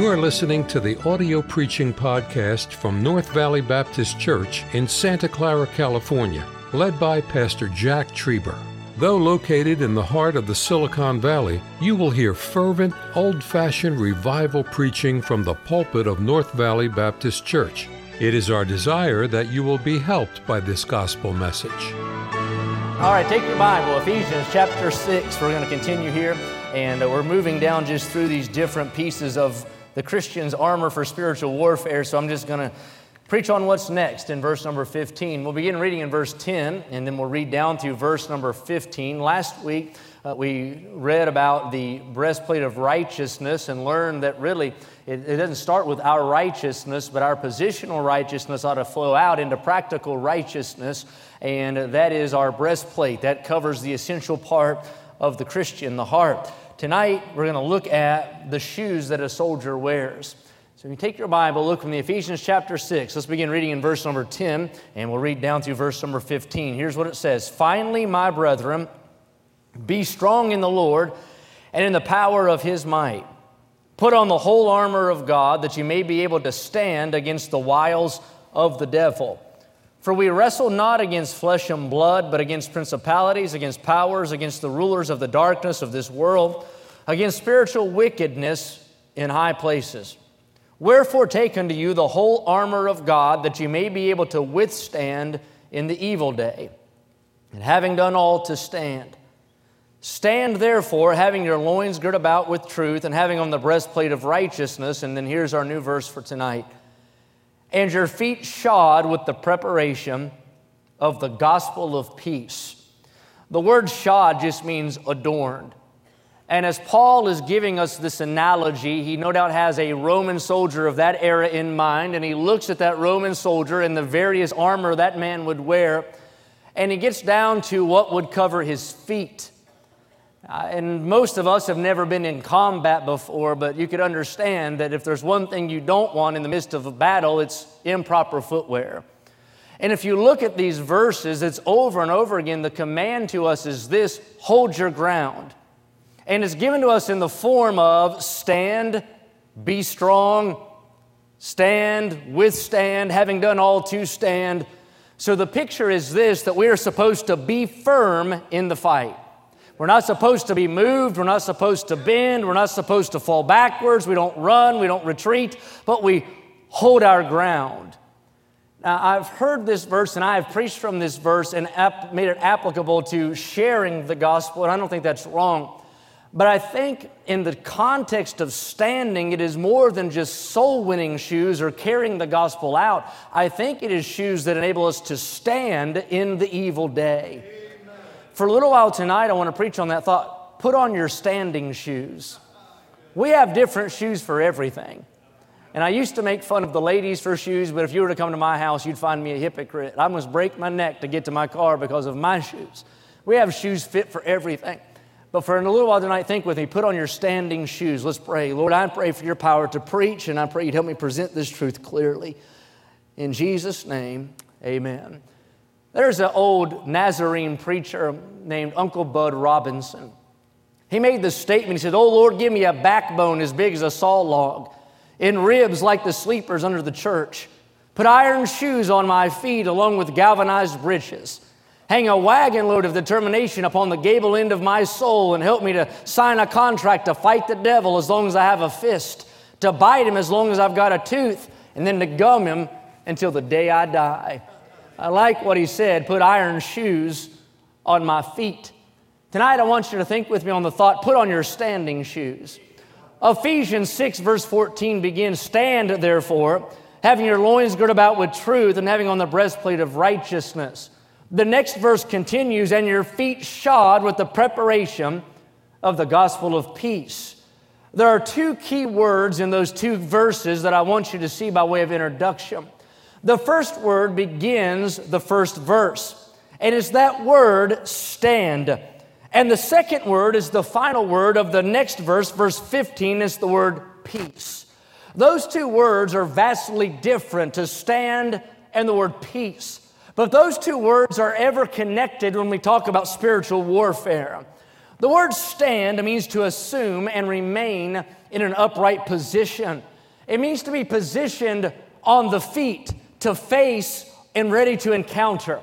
You are listening to the audio preaching podcast from North Valley Baptist Church in Santa Clara, California, led by Pastor Jack Trieber. Though located in the heart of the Silicon Valley, you will hear fervent, old fashioned revival preaching from the pulpit of North Valley Baptist Church. It is our desire that you will be helped by this gospel message. All right, take your Bible, Ephesians chapter 6. We're going to continue here, and uh, we're moving down just through these different pieces of the Christian's armor for spiritual warfare. So I'm just going to preach on what's next in verse number 15. We'll begin reading in verse 10, and then we'll read down through verse number 15. Last week, uh, we read about the breastplate of righteousness and learned that really it, it, doesn't start with our righteousness, but our positional righteousness ought to flow out into practical righteousness and that is our breastplate. That covers the essential part of the Christian, the heart. Tonight, we're going to look at the shoes that a soldier wears. So if you take your Bible, look from the Ephesians chapter 6. Let's begin reading in verse number 10, and we'll read down through verse number 15. Here's what it says Finally, my brethren, be strong in the Lord and in the power of his might. Put on the whole armor of God that you may be able to stand against the wiles of the devil. For we wrestle not against flesh and blood, but against principalities, against powers, against the rulers of the darkness of this world, against spiritual wickedness in high places. Wherefore, take unto you the whole armor of God, that you may be able to withstand in the evil day. And having done all to stand. Stand therefore, having your loins girt about with truth, and having on the breastplate of righteousness. And then here's our new verse for tonight and your feet shod with the preparation of the gospel of peace. The word shod just means adorned. And as Paul is giving us this analogy, he no doubt has a Roman soldier of that era in mind, and he looks at that Roman soldier and the various armor that man would wear, and he gets down to what would cover his feet. Uh, and most of us have never been in combat before, but you could understand that if there's one thing you don't want in the midst of a battle, it's improper footwear. And if you look at these verses, it's over and over again. The command to us is this hold your ground. And it's given to us in the form of stand, be strong, stand, withstand, having done all to stand. So the picture is this that we are supposed to be firm in the fight. We're not supposed to be moved. We're not supposed to bend. We're not supposed to fall backwards. We don't run. We don't retreat, but we hold our ground. Now, I've heard this verse and I have preached from this verse and ap- made it applicable to sharing the gospel, and I don't think that's wrong. But I think in the context of standing, it is more than just soul winning shoes or carrying the gospel out. I think it is shoes that enable us to stand in the evil day for a little while tonight, I want to preach on that thought. Put on your standing shoes. We have different shoes for everything. And I used to make fun of the ladies for shoes, but if you were to come to my house, you'd find me a hypocrite. I must break my neck to get to my car because of my shoes. We have shoes fit for everything. But for a little while tonight, think with me. Put on your standing shoes. Let's pray. Lord, I pray for your power to preach, and I pray you'd help me present this truth clearly. In Jesus' name, amen. There's an old Nazarene preacher named Uncle Bud Robinson. He made this statement. He said, Oh Lord, give me a backbone as big as a saw log, in ribs like the sleepers under the church. Put iron shoes on my feet along with galvanized breeches. Hang a wagon load of determination upon the gable end of my soul and help me to sign a contract to fight the devil as long as I have a fist, to bite him as long as I've got a tooth, and then to gum him until the day I die. I like what he said put iron shoes on my feet. Tonight, I want you to think with me on the thought put on your standing shoes. Ephesians 6, verse 14 begins Stand therefore, having your loins girt about with truth, and having on the breastplate of righteousness. The next verse continues, And your feet shod with the preparation of the gospel of peace. There are two key words in those two verses that I want you to see by way of introduction. The first word begins the first verse, and it's that word stand. And the second word is the final word of the next verse, verse 15, is the word peace. Those two words are vastly different to stand and the word peace. But those two words are ever connected when we talk about spiritual warfare. The word stand means to assume and remain in an upright position. It means to be positioned on the feet, to face and ready to encounter.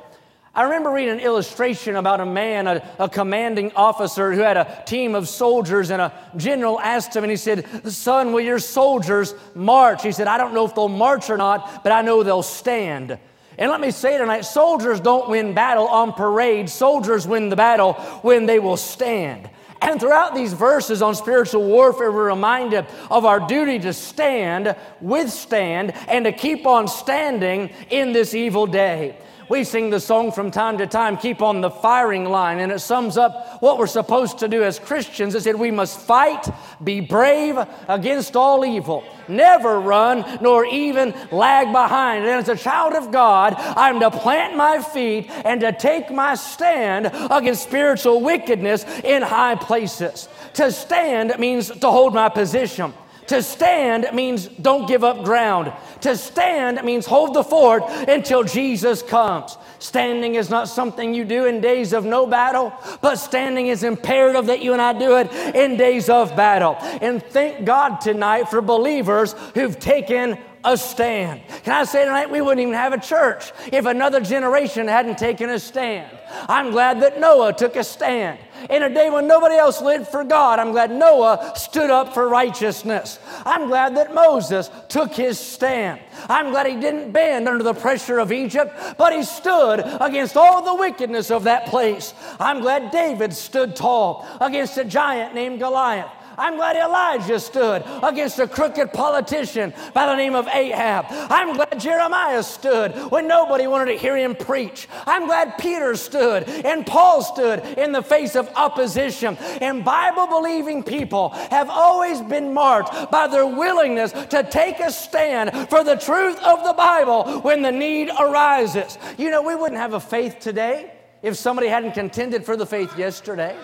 I remember reading an illustration about a man, a, a, commanding officer who had a team of soldiers, and a general asked him, and he said, Son, will your soldiers march? He said, I don't know if they'll march or not, but I know they'll stand. And let me say tonight soldiers don't win battle on parade, soldiers win the battle when they will stand. And throughout these verses on spiritual warfare, we're reminded of our duty to stand, withstand, and to keep on standing in this evil day. We sing the song from time to time, Keep on the Firing Line, and it sums up what we're supposed to do as Christians. It said, We must fight, be brave against all evil, never run, nor even lag behind. And as a child of God, I'm to plant my feet and to take my stand against spiritual wickedness in high places. To stand means to hold my position. To stand means don't give up ground. To stand means hold the fort until Jesus comes. Standing is not something you do in days of no battle, but standing is imperative that you and I do it in days of battle. And thank God tonight for believers who've taken a stand. Can I say tonight we wouldn't even have a church if another generation hadn't taken a stand. I'm glad that Noah took a stand. In a day when nobody else lived for God, I'm glad Noah stood up for righteousness. I'm glad that Moses took his stand. I'm glad he didn't bend under the pressure of Egypt, but he stood against all the wickedness of that place. I'm glad David stood tall against a giant named Goliath. I'm glad Elijah stood against a crooked politician by the name of Ahab. I'm glad Jeremiah stood when nobody wanted to hear him preach. I'm glad Peter stood and Paul stood in the face of opposition. And Bible believing people have always been marked by their willingness to take a stand for the truth of the Bible when the need arises. You know, we wouldn't have a faith today if somebody hadn't contended for the faith yesterday.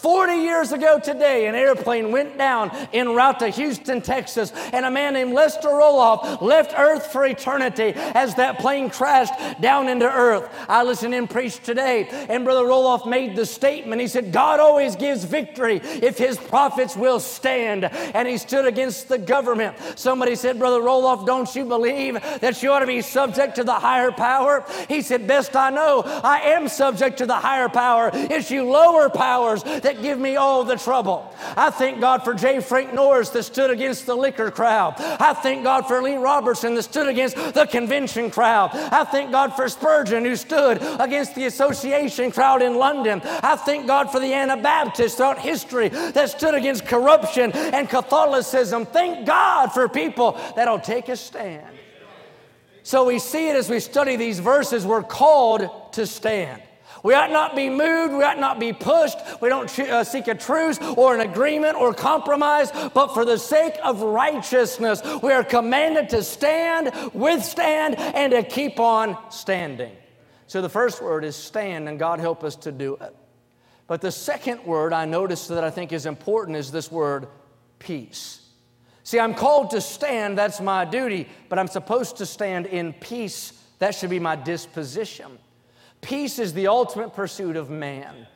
40 years ago today, an airplane went down en route to Houston, Texas, and a man named Lester Roloff left Earth for eternity as that plane crashed down into Earth. I listened in preach today, and Brother Roloff made the statement. He said, God always gives victory if his prophets will stand. And he stood against the government. Somebody said, Brother Roloff, don't you believe that you ought to be subject to the higher power? He said, Best I know, I am subject to the higher power. It's you lower powers that give me all the trouble. I thank God for J. Frank Norris that stood against the liquor crowd. I thank God for Lee Roberson that stood against the convention crowd. I thank God for Spurgeon who stood against the association crowd in London. I thank God for the Anabaptists throughout history that stood against corruption and Catholicism. Thank God for people that'll take a stand. So we see it as we study these verses, we're called to stand. We ought not be moved. We ought not be pushed. We don't uh, seek a truce or an agreement or compromise, but for the sake of righteousness, we are commanded to stand, withstand, and to keep on standing. So the first word is stand, and God help us to do it. But the second word I noticed that I think is important is this word peace. See, I'm called to stand, that's my duty, but I'm supposed to stand in peace. That should be my disposition. Peace is the ultimate pursuit of man.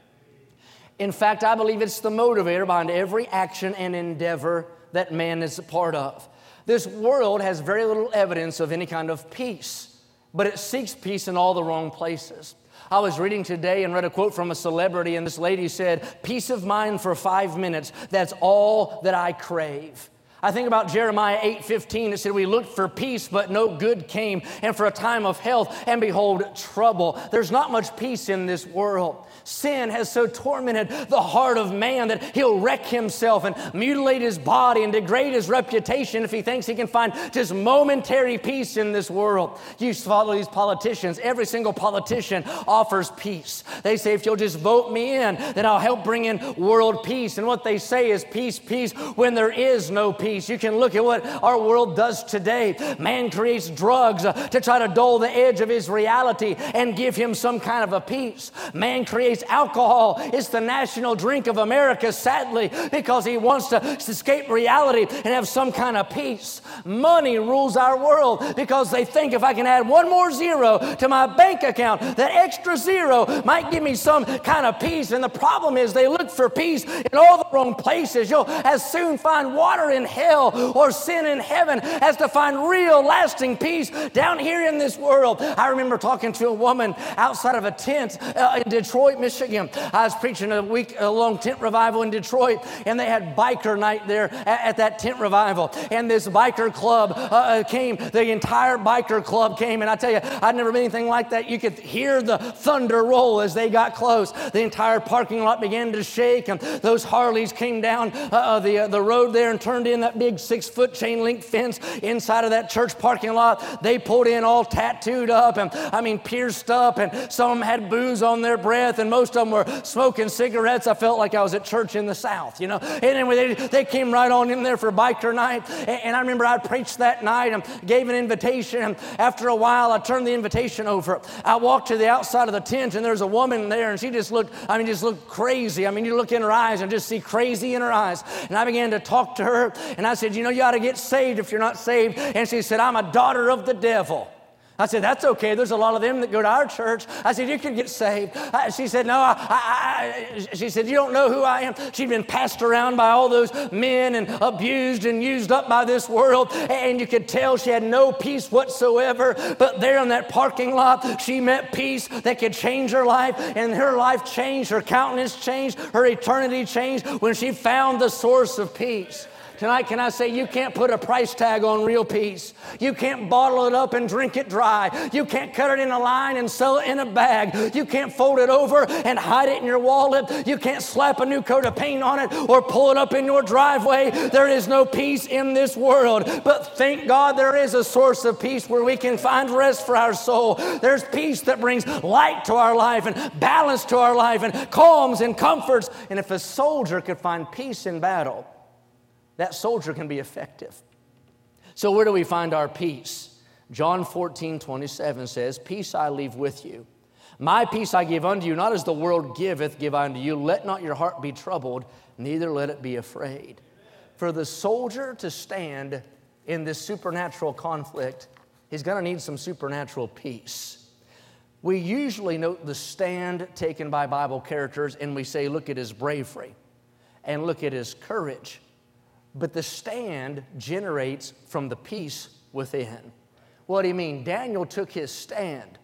In fact, I believe it's the motivator behind every action and endeavor that man is a part of. This world has very little evidence of any kind of peace, but it seeks peace in all the wrong places. I was reading today and read a quote from a celebrity, and this lady said, Peace of mind for five minutes, that's all that I crave. I think about Jeremiah 8:15. It said, We looked for peace, but no good came, and for a time of health, and behold, trouble. There's not much peace in this world. Sin has so tormented the heart of man that he'll wreck himself and mutilate his body and degrade his reputation if he thinks he can find just momentary peace in this world. You follow these politicians. Every single politician offers peace. They say, if you'll just vote me in, then I'll help bring in world peace. And what they say is peace, peace, when there is no peace You can look at what our world does today. Man creates drugs uh, to try to dull the edge of his reality and give him some kind of a peace. Man creates alcohol. It's the national drink of America, sadly, because he wants to escape reality and have some kind of peace. Money rules our world because they think if I can add one more zero to my bank account, that extra zero might give me some kind of peace. And the problem is they look for peace in all the wrong places. You'll as soon find water in hell or sin in heaven as to find real lasting peace down here in this world. I remember talking to a woman outside of a tent uh, in Detroit, Michigan. I was preaching a week long tent revival in Detroit, and they had biker night there at, at that tent revival. And this biker club uh, uh came, the entire biker club came, and I tell you, I'd never been anything like that. You could hear the thunder roll as they got close. The entire parking lot began to shake, and those Harleys came down uh, uh the, uh, the road there and turned in that big six foot chain link fence inside of that church parking lot. They pulled in all tattooed up and I mean pierced up, and some had booze on their breath, and most of them were smoking cigarettes. I felt like I was at church in the South, you know. And anyway, they, they came right on in there for biker night, and, and I remember I preached that night and gave an invitation. And after a while, I turned the invitation over. I walked to the outside of the tent, and there's a woman there, and she just looked, I mean, just looked crazy. I mean, you look in her eyes and just see crazy in her eyes. And I began to talk to her, and I said, You know, you ought to get saved if you're not saved. And she said, I'm a daughter of the devil. I said, That's okay. There's a lot of them that go to our church. I said, You can get saved. she said, No, I, I, I, she said, You don't know who I am. She'd been passed around by all those men and abused and used up by this world. And you could tell she had no peace whatsoever. But there in that parking lot, she met peace that could change her life. And her life changed, her countenance changed, her eternity changed when she found the source of peace. Tonight, can I say you can't put a price tag on real peace? You can't bottle it up and drink it dry. You can't cut it in a line and sell it in a bag. You can't fold it over and hide it in your wallet. You can't slap a new coat of paint on it or pull it up in your driveway. There is no peace in this world. But thank God there is a source of peace where we can find rest for our soul. There's peace that brings light to our life and balance to our life and calms and comforts. And if a soldier could find peace in battle, that soldier can be effective. So, where do we find our peace? John 14, 27 says, Peace I leave with you. My peace I give unto you, not as the world giveth, give I unto you. Let not your heart be troubled, neither let it be afraid. For the soldier to stand in this supernatural conflict, he's going to need some supernatural peace. We usually note the stand taken by Bible characters and we say, look at his bravery and look at his courage. But the stand generates from the peace within. What do you mean? Daniel took his stand.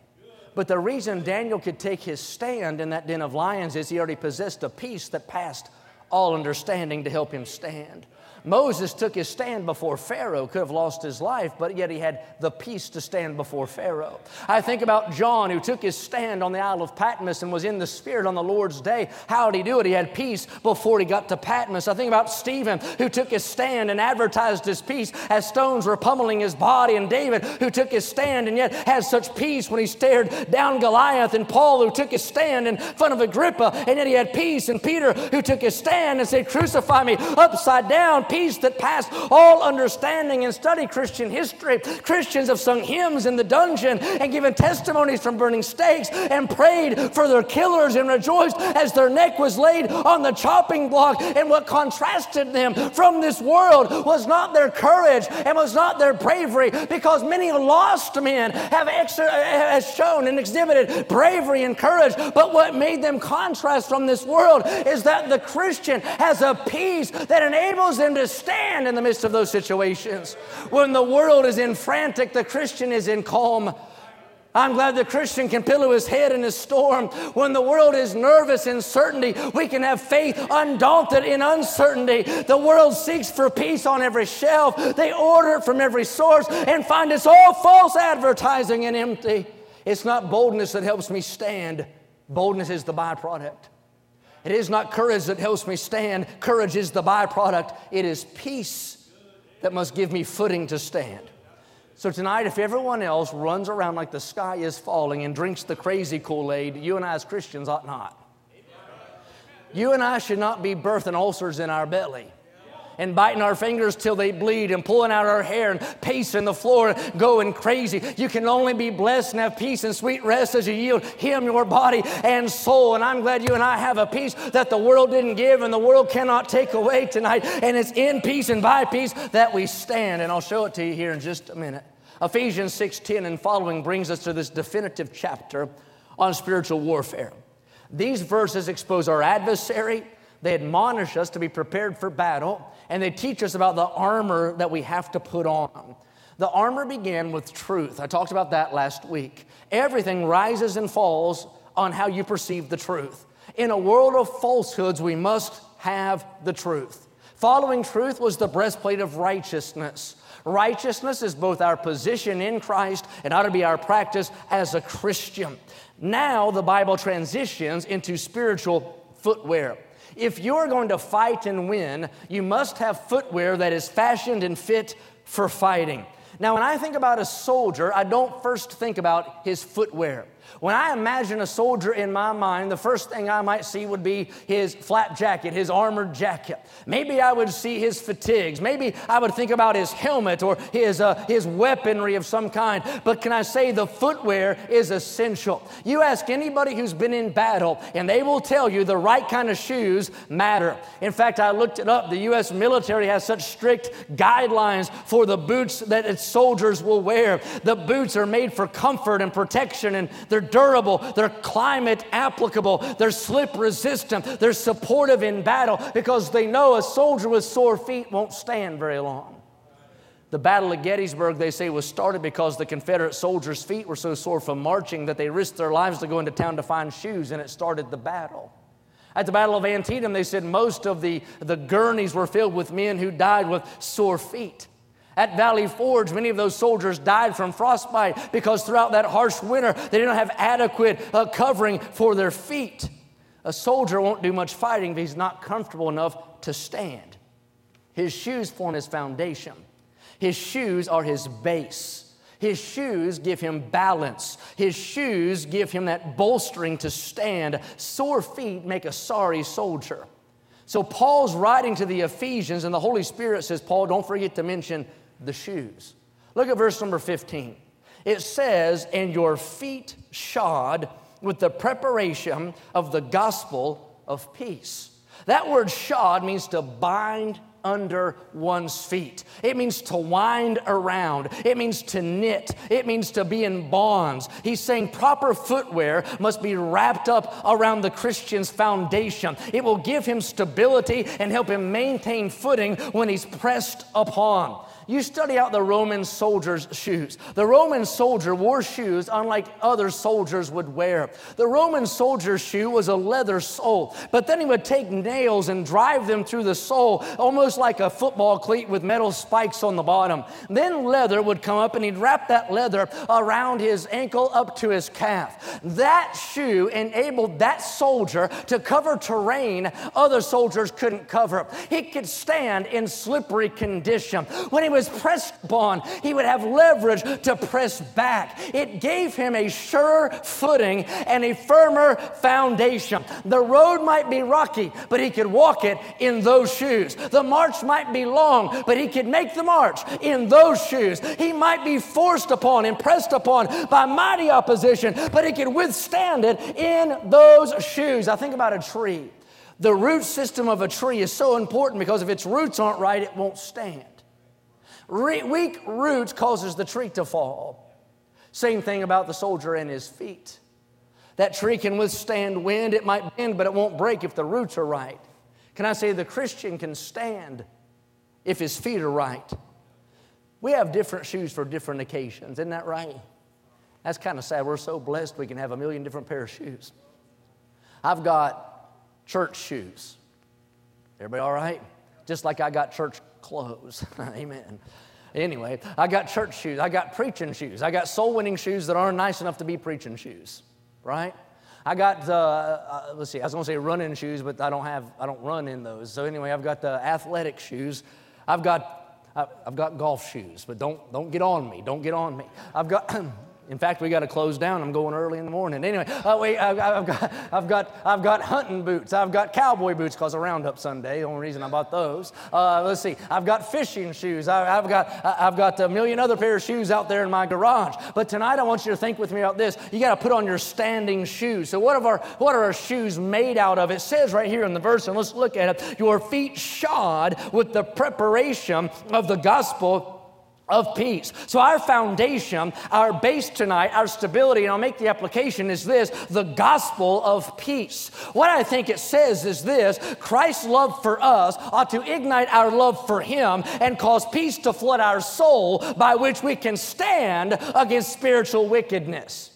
But the reason Daniel could take his stand in that den of lions is he already possessed a peace that passed all understanding to help him stand. Moses took his stand before Pharaoh, could have lost his life, but yet he had the peace to stand before Pharaoh. I think about John, who took his stand on the Isle of Patmos and was in the Spirit on the Lord's day. How did he do it? He had peace before he got to Patmos. I think about Stephen, who took his stand and advertised his peace as stones were pummeling his body, and David, who took his stand and yet had such peace when he stared down Goliath, and Paul, who took his stand in front of Agrippa, and yet he had peace, and Peter, who took his stand and said, Crucify me upside down peace that passed all understanding and study Christian history. Christians have sung hymns in the dungeon and given testimonies from burning stakes and prayed for their killers and rejoiced as their neck was laid on the chopping block. And what contrasted them from this world was not their courage and was not their bravery, because many lost men have, have shown and exhibited bravery and courage. But what made them contrast from this world is that the Christian has a peace that enables them to to stand in the midst of those situations. When the world is in frantic, the Christian is in calm. I'm glad the Christian can pillow his head in a storm. When the world is nervous in certainty, we can have faith undaunted in uncertainty. The world seeks for peace on every shelf. They order it from every source and find it's all false advertising and empty. It's not boldness that helps me stand, boldness is the byproduct. It is not courage that helps me stand, courage is the byproduct. It is peace that must give me footing to stand. So tonight, if everyone else runs around like the sky is falling and drinks the crazy Kool Aid, you and I as Christians ought not. You and I should not be birthing ulcers in our belly and biting our fingers till they bleed and pulling out our hair and pacing the floor and going crazy. You can only be blessed and have peace and sweet rest as you yield Him your body and soul. And I'm glad you and I have a peace that the world didn't give and the world cannot take away tonight. And it's in peace and by peace that we stand. And I'll show it to you here in just a minute. Ephesians 6:10 and following brings us to this definitive chapter on spiritual warfare. These verses expose our adversary, they admonish us to be prepared for battle, and they teach us about the armor that we have to put on. The armor began with truth. I talked about that last week. Everything rises and falls on how you perceive the truth. In a world of falsehoods, we must have the truth. Following truth was the breastplate of righteousness. Righteousness is both our position in Christ and ought to be our practice as a Christian. Now the Bible transitions into spiritual footwear. If you're going to fight and win, you must have footwear that is fashioned and fit for fighting. Now, when I think about a soldier, I don't first think about his footwear. When I imagine a soldier in my mind, the first thing I might see would be his flak jacket, his armored jacket. Maybe I would see his fatigues. Maybe I would think about his helmet or his, uh, his weaponry of some kind. But can I say the footwear is essential? You ask anybody who's been in battle, and they will tell you the right kind of shoes matter. In fact, I looked it up. The U.S. military has such strict guidelines for the boots that its soldiers will wear. The boots are made for comfort and protection, and they're durable, they're climate applicable, they're slip resistant, they're supportive in battle because they know a soldier with sore feet won't stand very long. The Battle of Gettysburg, they say, was started because the Confederate soldiers' feet were so sore from marching that they risked their lives to go into town to find shoes, and it started the battle. At the Battle of Antietam, they said most of the, the gurneys were filled with men who died with sore feet. At Valley Forge, many of those soldiers died from frostbite because throughout that harsh winter, they didn't have adequate uh, covering for their feet. A soldier won't do much fighting if he's not comfortable enough to stand. His shoes form his foundation, his shoes are his base. His shoes give him balance. His shoes give him that bolstering to stand. Sore feet make a sorry soldier. So Paul's writing to the Ephesians, and the Holy Spirit says, Paul, don't forget to mention the shoes. Look at verse number 15. It says, And your feet shod with the preparation of the gospel of peace. That word shod means to bind under one's feet. It means to wind around. It means to knit. It means to be in bonds. He's saying proper footwear must be wrapped up around the Christian's foundation. It will give him stability and help him maintain footing when he's pressed upon. You study out the Roman soldier's shoes. The Roman soldier wore shoes unlike other soldiers would wear. The Roman soldier's shoe was a leather sole, but then he would take nails and drive them through the sole, almost like a football cleat with metal spikes on the bottom. Then leather would come up and he'd wrap that leather around his ankle up to his calf. That shoe enabled that soldier to cover terrain other soldiers couldn't cover. He could stand in slippery condition. When he was pressed upon, he would have leverage to press back. It gave him a sure footing and a firmer foundation. The road might be rocky, but he could walk it in those shoes. The march might be long, but he could make the march in those shoes. He might be forced upon and pressed upon by mighty opposition, but he could withstand it in those shoes. I think about a tree. The root system of a tree is so important because if its roots aren't right, it won't stand. Re- weak roots causes the tree to fall. Same thing about the soldier and his feet. That tree can withstand wind, it might bend, but it won't break if the roots are right. Can I say the Christian can stand if his feet are right? We have different shoes for different occasions, isn't that right? That's kind of sad. We're so blessed we can have a million different pair of shoes. I've got church shoes. Everybody all right? Just like I got church clothes. Amen. Anyway, I got church shoes. I got preaching shoes. I got soul winning shoes that aren't nice enough to be preaching shoes, right? I got, uh, uh, let's see, I was gonna say running shoes, but I don't have, I don't run in those. So anyway, I've got the athletic shoes. I've got, I've got golf shoes, but don't, don't get on me. Don't get on me. I've got, In fact, we got to close down. I'm going early in the morning. Anyway, uh, wait, I've, I've, got, I've, got, I've got hunting boots. I've got cowboy boots because of Roundup Sunday. The only reason I bought those. Uh, let's see. I've got fishing shoes. I, have got, I've got a million other pair of shoes out there in my garage. But tonight, I want you to think with me about this. You got to put on your standing shoes. So, what, our, what are our shoes made out of? It says right here in the verse, and let's look at it. Your feet shod with the preparation of the gospel of peace. So, our foundation, our base tonight, our stability, and I'll make the application is this the gospel of peace. What I think it says is this Christ's love for us ought to ignite our love for Him and cause peace to flood our soul by which we can stand against spiritual wickedness.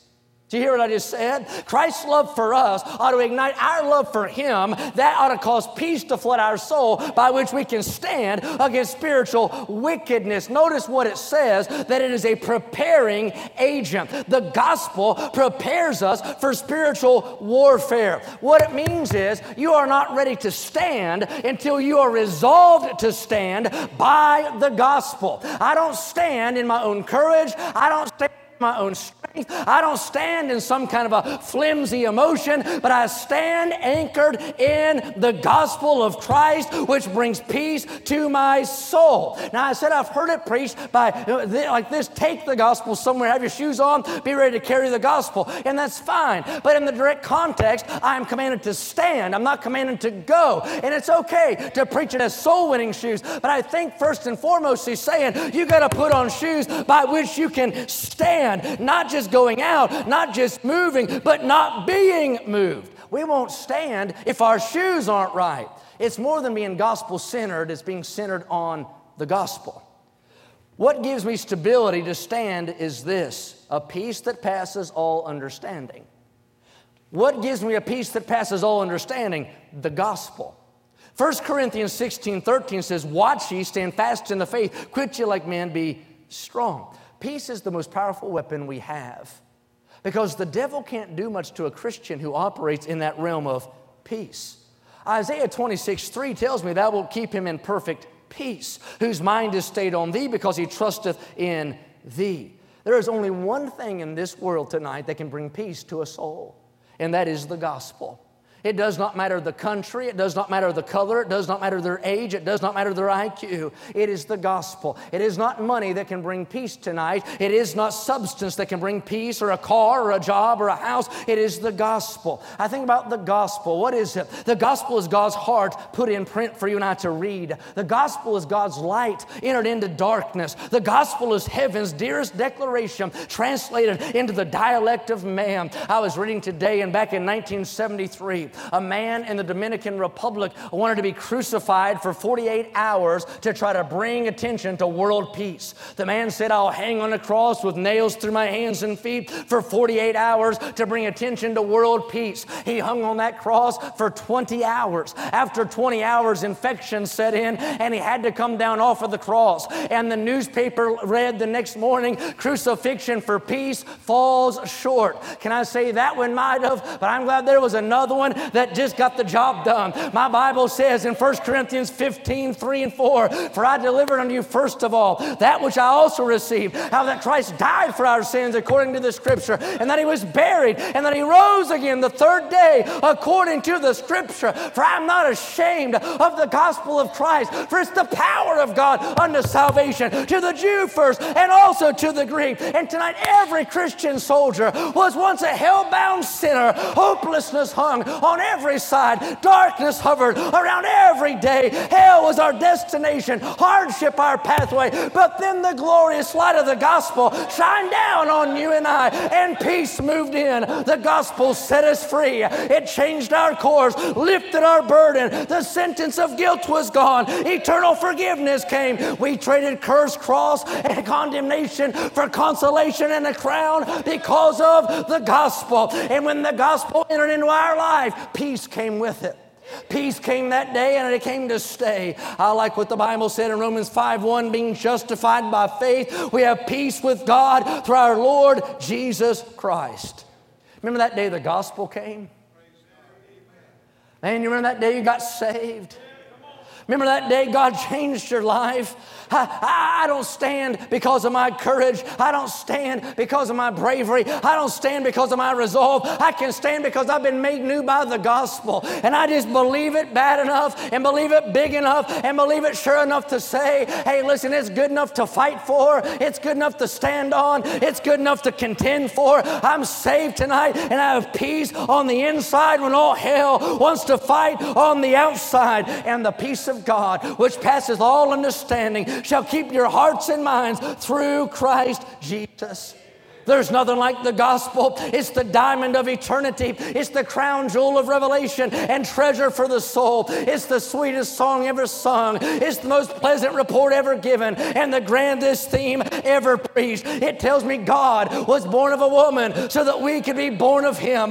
Do you hear what I just said? Christ's love for us ought to ignite our love for Him. That ought to cause peace to flood our soul by which we can stand against spiritual wickedness. Notice what it says that it is a preparing agent. The gospel prepares us for spiritual warfare. What it means is you are not ready to stand until you are resolved to stand by the gospel. I don't stand in my own courage, I don't stand in my own strength. I don't stand in some kind of a flimsy emotion, but I stand anchored in the gospel of Christ, which brings peace to my soul. Now, I said I've heard it preached by like this take the gospel somewhere, have your shoes on, be ready to carry the gospel, and that's fine. But in the direct context, I am commanded to stand, I'm not commanded to go. And it's okay to preach it as soul winning shoes, but I think first and foremost, he's saying you got to put on shoes by which you can stand, not just going out, not just moving, but not being moved. We won't stand if our shoes aren't right. It's more than being gospel centered, it's being centered on the gospel. What gives me stability to stand is this a peace that passes all understanding. What gives me a peace that passes all understanding? The gospel. 1 Corinthians 16 13 says, Watch ye, stand fast in the faith, quit ye like men, be strong. Peace is the most powerful weapon we have because the devil can't do much to a Christian who operates in that realm of peace. Isaiah 26, 3 tells me that will keep him in perfect peace, whose mind is stayed on thee because he trusteth in thee. There is only one thing in this world tonight that can bring peace to a soul, and that is the gospel. It does not matter the country, it does not matter the color, it does not matter their age, it does not matter their IQ. It is the gospel. It is not money that can bring peace tonight. It is not substance that can bring peace or a car or a job or a house. It is the gospel. I think about the gospel. What is it? The gospel is God's heart put in print for you and I to read. The gospel is God's light entered into darkness. The gospel is heaven's dearest declaration translated into the dialect of man. I was reading today and back in 1973 a man in the Dominican Republic wanted to be crucified for 48 hours to try to bring attention to world peace. The man said, I'll hang on a cross with nails through my hands and feet for 48 hours to bring attention to world peace. He hung on that cross for 20 hours. After 20 hours, infection set in and he had to come down off of the cross. And the newspaper read the next morning crucifixion for peace falls short. Can I say that one might have? But I'm glad there was another one that just got the job done. My Bible says in 1 Corinthians 15, 3 and 4, For I delivered unto you first of all that which I also received, how that Christ died for our sins according to the scripture, and that he was buried, and that he rose again the third day according to the scripture. For I'm not ashamed of the gospel of Christ, for it's the power of God unto salvation to the Jew first and also to the Greek. And tonight, every Christian soldier was once a hell bound sinner, hopelessness hung on every side. Darkness hovered around every day. Hell was our destination, hardship our pathway. But then the glorious light of the gospel shined down on you and I, and peace moved in. The gospel set us free. It changed our course, lifted our burden. The sentence of guilt was gone. Eternal forgiveness came. We traded curse, cross, and condemnation for consolation and a crown because of the gospel. And when the gospel entered into our life, peace came with it. Peace came that day and it came to stay. I like what the Bible said in Romans 5 1 being justified by faith, we have peace with God through our Lord Jesus Christ. Remember that day the gospel came? Man, you remember that day you got saved? Remember that day God changed your life? I, I, don't stand because of my courage. I don't stand because of my bravery. I don't stand because of my resolve. I can stand because I've been made new by the gospel. And I just believe it bad enough and believe it big enough and believe it sure enough to say, hey, listen, it's good enough to fight for. It's good enough to stand on. It's good enough to contend for. I'm saved tonight and I have peace on the inside when all hell wants to fight on the outside. And the peace of God, which passes all understanding, shall keep your hearts and minds through Christ Jesus. There's nothing like the gospel. It's the diamond of eternity. It's the crown jewel of revelation and treasure for the soul. It's the sweetest song ever sung. It's the most pleasant report ever given and the grandest theme ever preached. It tells me God was born of a woman so that we could be born of Him.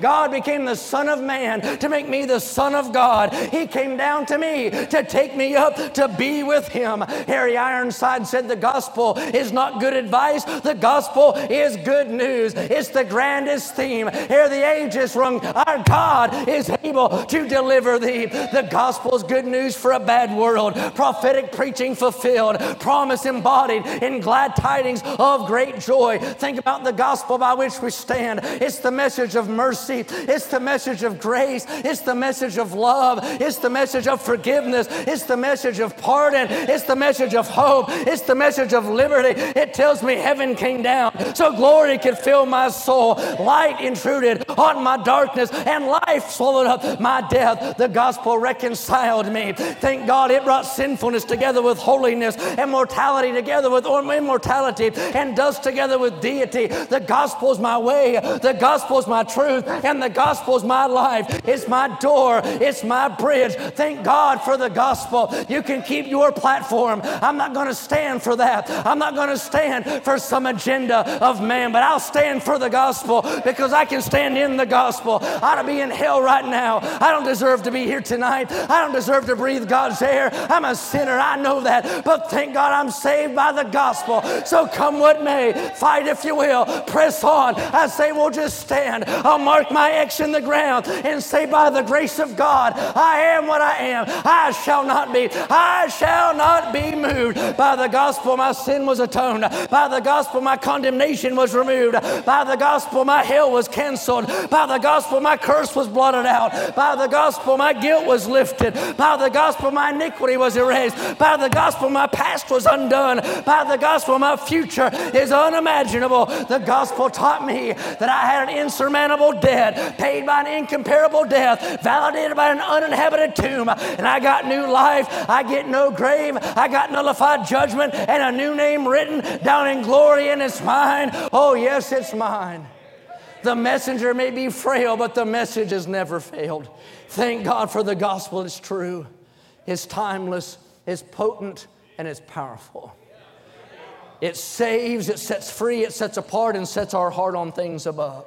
God became the Son of Man to make me the Son of God. He came down to me to take me up to be with Him. Harry Ironside said the gospel is not good advice, the gospel is good news. It's the grandest theme. Here the ages rung. Our God is able to deliver thee. The gospel is good news for a bad world. Prophetic preaching fulfilled. Promise embodied in glad tidings of great joy. Think about the gospel by which we stand. It's the message of mercy. It's the message of grace. It's the message of love. It's the message of forgiveness. It's the message of pardon. It's the message of hope. It's the message of liberty. It tells me heaven came down so glory could fill my soul. Light intruded on my darkness, and life swallowed up my death. The gospel reconciled me. Thank God it brought sinfulness together with holiness, and mortality together with immortality, and dust together with deity. The gospel is my way, the gospel is my truth, and the gospel is my life. It's my door, it's my bridge. Thank God for the gospel. You can keep your platform. I'm not going to stand for that. I'm not going to stand for some agenda of man, but I'll stand for the gospel because I can stand in the gospel. I ought to be in hell right now. I don't deserve to be here tonight. I don't deserve to breathe God's air. I'm a sinner. I know that. But thank God I'm saved by the gospel. So come what may, fight if you will, press on. I say, we'll just stand. I'll mark my X in the ground and say, by the grace of God, I am what I am. I shall not be. I shall not be moved. By the gospel, my sin was atoned. By the gospel, my condemnation condemnation was removed. By the gospel, my hell was canceled. By the gospel, my curse was blotted out. By the gospel, my guilt was lifted. By the gospel, my iniquity was erased. By the gospel, my past was undone. By the gospel, my future is unimaginable. The gospel taught me that I had an insurmountable debt, paid by an incomparable death, validated by an uninhabited tomb. And I got new life. I get no grave. I got nullified judgment and a new name written down in glory, and it's mine mine. Oh, yes, it's mine. The messenger may be frail, but the message has never failed. Thank God for the gospel. It's true, it's timeless, it's potent, and it's powerful. It saves, it sets free, it sets apart, and sets our heart on things above.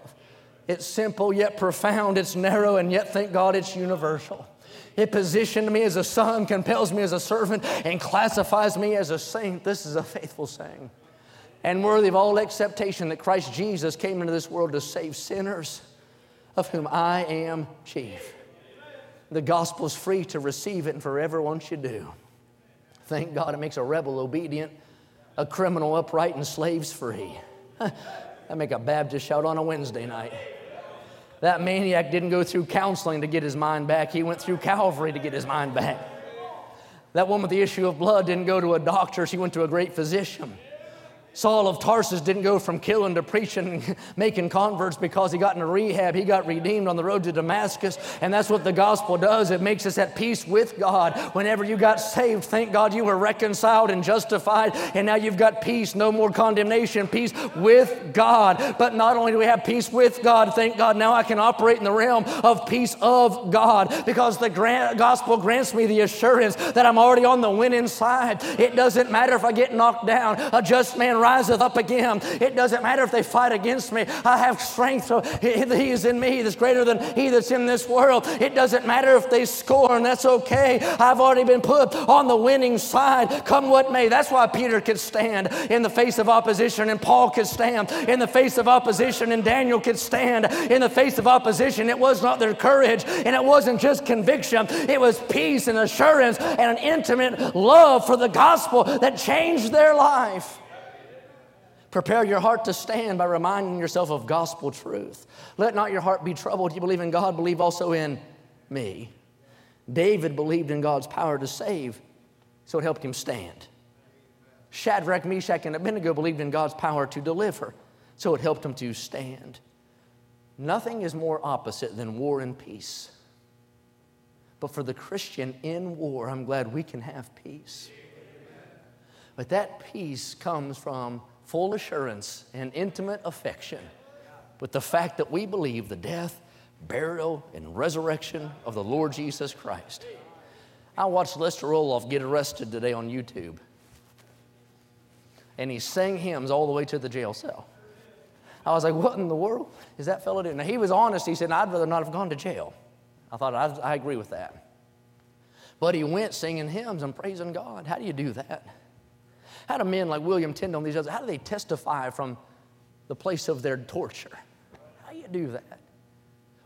It's simple yet profound, it's narrow, and yet, thank God, it's universal. It positioned me as a son, compels me as a servant, and classifies me as a saint. This is a faithful saying and worthy of all acceptation that Christ Jesus came into this world to save sinners, of whom I am chief. The gospel is free to receive it, and for everyone should do. Thank God it makes a rebel obedient, a criminal upright, and slaves free. that make a Baptist shout on a Wednesday night. That maniac didn't go through counseling to get his mind back, he went through Calvary to get his mind back. That woman with the issue of blood didn't go to a doctor, she went to a great physician. Saul of Tarsus didn't go from killing to preaching, and making converts because he got into rehab. He got redeemed on the road to Damascus. And that's what the gospel does. It makes us at peace with God. Whenever you got saved, thank God you were reconciled and justified. And now you've got peace, no more condemnation, peace with God. But not only do we have peace with God, thank God now I can operate in the realm of peace of God because the gospel grants me the assurance that I'm already on the winning side. It doesn't matter if I get knocked down. A just man riseth up again. It doesn't matter if they fight against me. I have strength. So he is in me that's greater than he that's in this world. It doesn't matter if they scorn. That's okay. I've already been put on the winning side. Come what may. That's why Peter could stand in the face of opposition and Paul could stand in the face of opposition and Daniel could stand in the face of opposition. It was not their courage and it wasn't just conviction. It was peace and assurance and an intimate love for the gospel that changed their life. Prepare your heart to stand by reminding yourself of gospel truth. Let not your heart be troubled. You believe in God, believe also in me. David believed in God's power to save, so it helped him stand. Shadrach, Meshach, and Abednego believed in God's power to deliver, so it helped them to stand. Nothing is more opposite than war and peace. But for the Christian in war, I'm glad we can have peace. But that peace comes from full assurance and intimate affection with the fact that we believe the death, burial, and resurrection of the Lord Jesus Christ. I watched Lester Roloff get arrested today on YouTube. And he sang hymns all the way to the jail cell. I was like, what in the world is that fellow doing? Now, he was honest. He said, I'd rather not have gone to jail. I thought, I, I agree with that. But he went singing hymns and praising God. How do you do that? How do men like William Tyndale and these others, how do they testify from the place of their torture? How do you do that?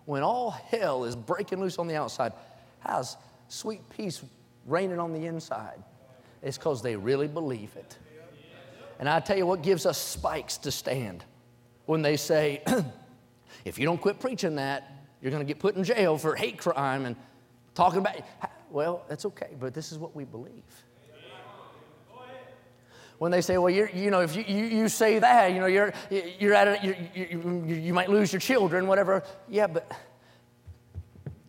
When all hell is breaking loose on the outside, how's sweet peace reigning on the inside? It's because they really believe it. And I tell you what gives us spikes to stand when they say, if you don't quit preaching that, you're going to get put in jail for hate crime and talking about. Well, that's okay, but this is what we believe. When they say, well, you're, you know, if you, you, you say that, you know, you're, you're at it, you, you, you might lose your children, whatever. Yeah, but,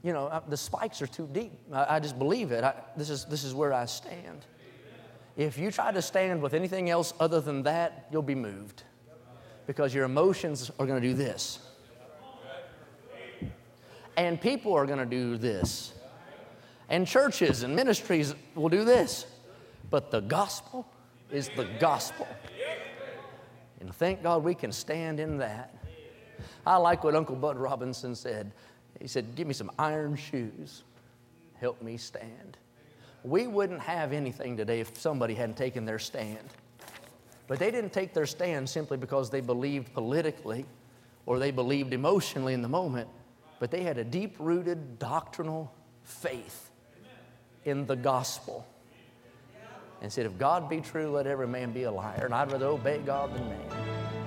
you know, the spikes are too deep. I, I just believe it. I, this, is, this is where I stand. If you try to stand with anything else other than that, you'll be moved because your emotions are going to do this. And people are going to do this. And churches and ministries will do this. But the gospel is the gospel. And thank God we can stand in that. I like what Uncle Bud Robinson said. He said, Give me some iron shoes, help me stand. We wouldn't have anything today if somebody hadn't taken their stand. But they didn't take their stand simply because they believed politically or they believed emotionally in the moment, but they had a deep rooted doctrinal faith in the gospel. And said, If God be true, let every man be a liar. And I'd rather obey God than man.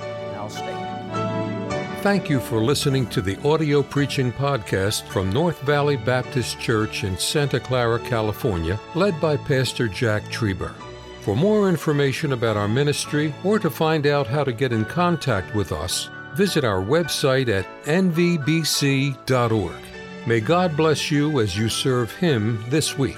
And I'll stand. Thank you for listening to the audio preaching podcast from North Valley Baptist Church in Santa Clara, California, led by Pastor Jack Trieber. For more information about our ministry or to find out how to get in contact with us, visit our website at nvbc.org. May God bless you as you serve Him this week.